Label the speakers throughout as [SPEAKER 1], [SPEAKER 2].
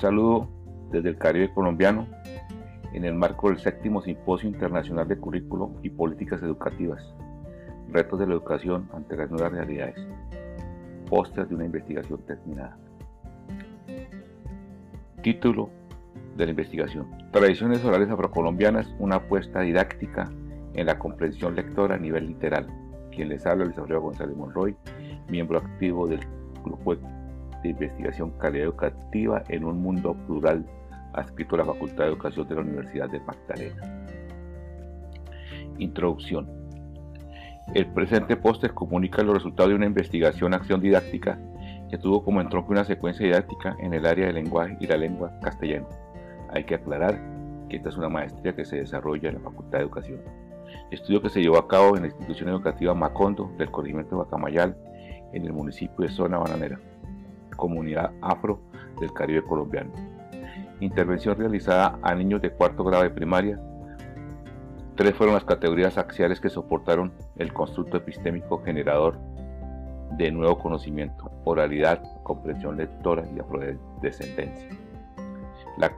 [SPEAKER 1] saludo desde el Caribe colombiano en el marco del séptimo Simposio Internacional de Currículo y Políticas Educativas, Retos de la Educación ante las Nuevas Realidades, póster de una investigación terminada. Título de la investigación. Tradiciones orales afrocolombianas, una apuesta didáctica en la comprensión lectora a nivel literal. Quien les habla, Luis Alfredo González Monroy, miembro activo del Grupo Investigación Calidad Educativa en un Mundo Plural, adscrito a la Facultad de Educación de la Universidad de Magdalena. Introducción. El presente póster comunica los resultados de una investigación acción didáctica que tuvo como entronque una secuencia didáctica en el área del lenguaje y la lengua castellano. Hay que aclarar que esta es una maestría que se desarrolla en la Facultad de Educación. Estudio que se llevó a cabo en la institución educativa Macondo del corregimiento de Bacamayal en el municipio de Zona Bananera, comunidad afro del Caribe colombiano. Intervención realizada a niños de cuarto grado de primaria. Tres fueron las categorías axiales que soportaron el constructo epistémico generador de nuevo conocimiento, oralidad, comprensión lectora y afrodescendencia. La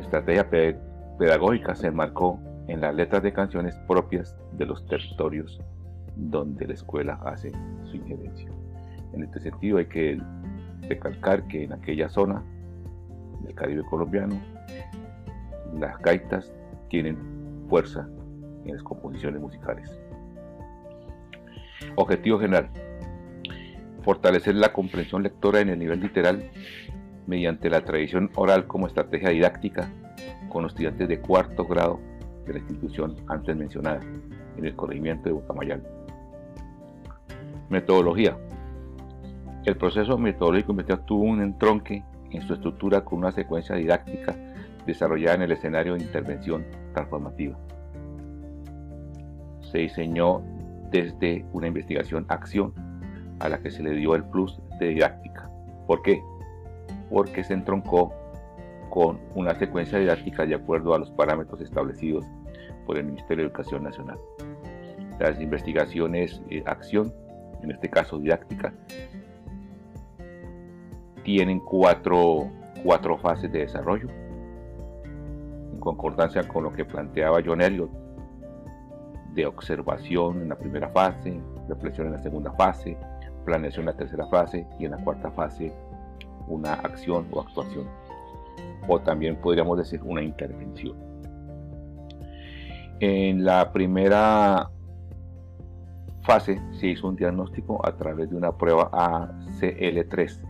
[SPEAKER 1] estrategia pedagógica se enmarcó en las letras de canciones propias de los territorios donde la escuela hace su injerencia. En este sentido hay que recalcar que en aquella zona del Caribe colombiano las gaitas tienen fuerza en las composiciones musicales. Objetivo general. Fortalecer la comprensión lectora en el nivel literal mediante la tradición oral como estrategia didáctica con los estudiantes de cuarto grado de la institución antes mencionada, en el corregimiento de Bucamayal. Metodología. El proceso metodológico investigado tuvo un entronque en su estructura con una secuencia didáctica desarrollada en el escenario de intervención transformativa. Se diseñó desde una investigación-acción a la que se le dio el plus de didáctica. ¿Por qué? Porque se entroncó con una secuencia didáctica de acuerdo a los parámetros establecidos por el Ministerio de Educación Nacional. Las investigaciones eh, acción, en este caso didáctica, tienen cuatro, cuatro fases de desarrollo, en concordancia con lo que planteaba John Elliot, de observación en la primera fase, reflexión en la segunda fase, planeación en la tercera fase y en la cuarta fase una acción o actuación o también podríamos decir una intervención. En la primera fase se hizo un diagnóstico a través de una prueba ACL3,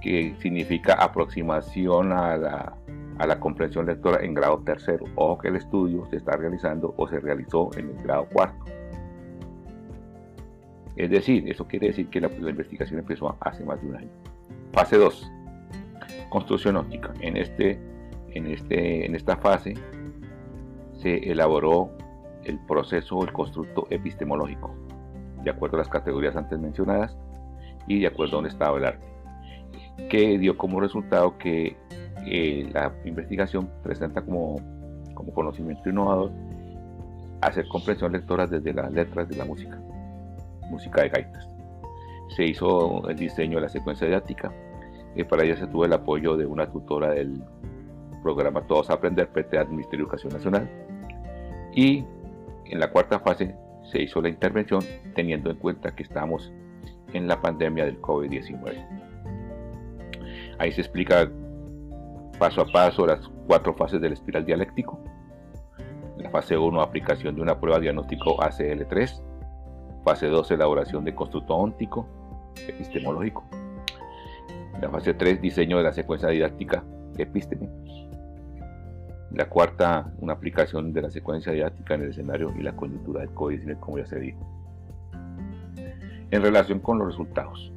[SPEAKER 1] que significa aproximación a la, a la comprensión lectora en grado tercero. Ojo que el estudio se está realizando o se realizó en el grado cuarto. Es decir, eso quiere decir que la, investigación empezó hace más de un año. Fase 2 construcción óptica. En, este, en, este, en esta fase se elaboró el proceso, el constructo epistemológico, de acuerdo a las categorías antes mencionadas y de acuerdo a donde estaba el arte, que dio como resultado que eh, la investigación presenta como, como conocimiento innovador hacer comprensión lectora desde las letras de la música, música de gaitas. Se hizo el diseño de la secuencia didáctica, y para ella se tuvo el apoyo de una tutora del programa Todos Aprender PTA del Ministerio de Educación Nacional. Y en la cuarta fase se hizo la intervención teniendo en cuenta que estamos en la pandemia del COVID-19. Ahí se explica paso a paso las cuatro fases del espiral dialéctico. la fase 1, aplicación de una prueba diagnóstico ACL3. Fase 2, elaboración de constructo óntico epistemológico. La fase 3, diseño de la secuencia didáctica de epísteme. La cuarta, una aplicación de la secuencia didáctica en el escenario y la coyuntura del COVID-19, como ya se dijo. En relación con los resultados,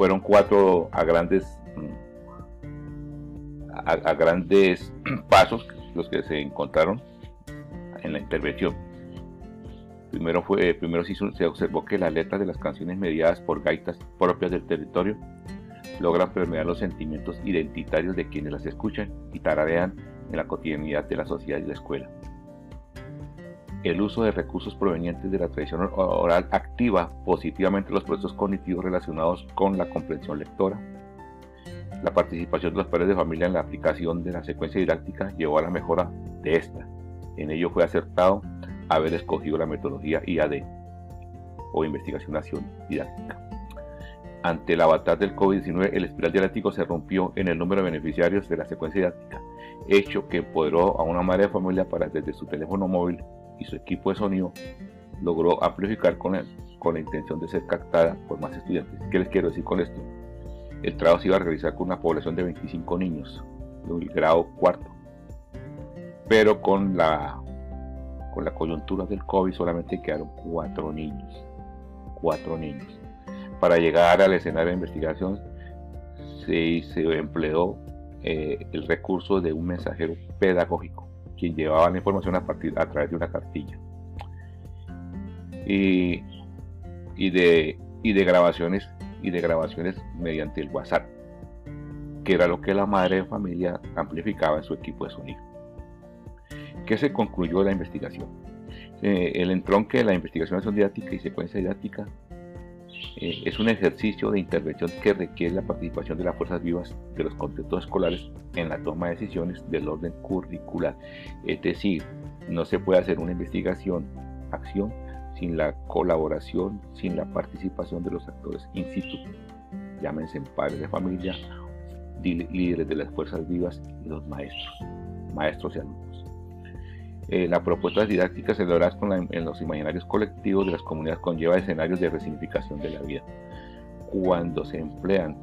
[SPEAKER 1] fueron cuatro a grandes, a grandes pasos los que se encontraron en la intervención. Primero, fue, primero se, se, observó que las letras de las canciones mediadas por gaitas propias del territorio logran permear los sentimientos identitarios de quienes las escuchan y tararean en la cotidianidad de la sociedad y la escuela. El uso de recursos provenientes de la tradición oral activa positivamente los procesos cognitivos relacionados con la comprensión lectora. La participación de los padres de familia en la aplicación de la secuencia didáctica llevó a la mejora de esta. En ello fue acertado haber escogido la metodología IAD o investigación acción didáctica. Ante el avatar del COVID-19, el espiral didáctico se rompió en el número de beneficiarios de la secuencia didáctica, hecho que empoderó a una madre de familia para desde su teléfono móvil y su equipo de sonido logró amplificar con, con la intención de ser captada por más estudiantes. ¿Qué les quiero decir con esto? El trabajo se iba a realizar con una población de 25 niños, de grado cuarto, pero con la, con la coyuntura del COVID solamente quedaron cuatro niños. Cuatro niños. Para llegar al escenario de investigación se, se empleó eh, el recurso de un mensajero pedagógico quien llevaba la información a, partir, a través de una cartilla. Y, y, de, y de grabaciones y de grabaciones mediante el WhatsApp, que era lo que la madre de familia amplificaba en su equipo de sonido. ¿Qué se concluyó la investigación? Eh, el entronque de la investigación didáctica y secuencia didáctica eh, es un ejercicio de intervención que requiere la participación de las fuerzas vivas de los contextos escolares en la toma de decisiones del orden curricular. Es decir, no se puede hacer una investigación, acción, sin la colaboración, sin la participación de los actores in situ, llámense padres de familia, líderes de las fuerzas vivas y los maestros, maestros y alumnos. Eh, la propuesta didáctica celebradas con en los imaginarios colectivos de las comunidades conlleva escenarios de resignificación de la vida. Cuando se emplean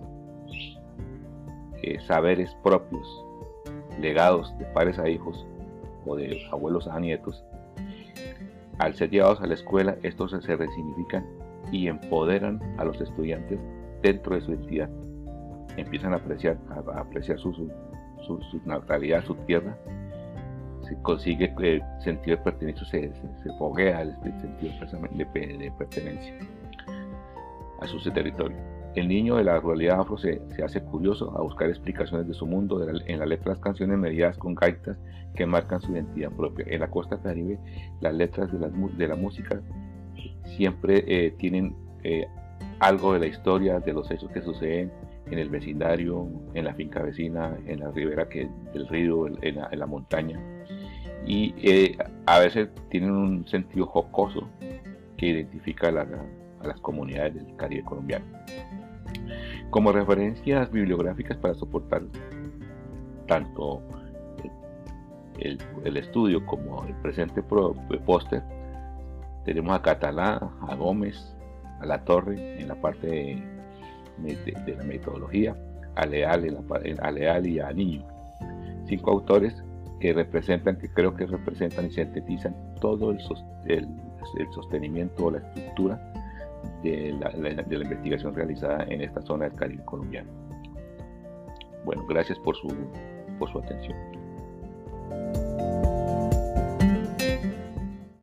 [SPEAKER 1] eh, saberes propios, legados de padres a hijos o de abuelos a nietos, al ser llevados a la escuela, estos se resignifican y empoderan a los estudiantes dentro de su identidad. Empiezan a apreciar, a apreciar su, su naturalidad, su tierra, se consigue el sentido de pertenencia, se, se, foguea el, sentido de, pertenencia a su territorio. El niño de la ruralidad afro se, hace curioso a buscar explicaciones de su mundo en de las canciones mediadas con gaitas que marcan su identidad propia. En la costa caribe, las letras de la, de la música siempre eh, tienen eh, algo de la historia, de los hechos que suceden en el vecindario, en la finca vecina, en la ribera que, del río, en la montaña y eh, a veces tienen un sentido jocoso que identifica a, las comunidades del Caribe colombiano. Como referencias bibliográficas para soportar tanto el, estudio como el presente póster, tenemos a Catalá, a Gómez, a La Torre en la parte de, la metodología, a Leal, a Leal y a Niño. Cinco autores que representan, que creo que representan y sintetizan todo el, sostenimiento o la estructura de la, de la, investigación realizada en esta zona del Caribe colombiano. Bueno, gracias por su, por su atención.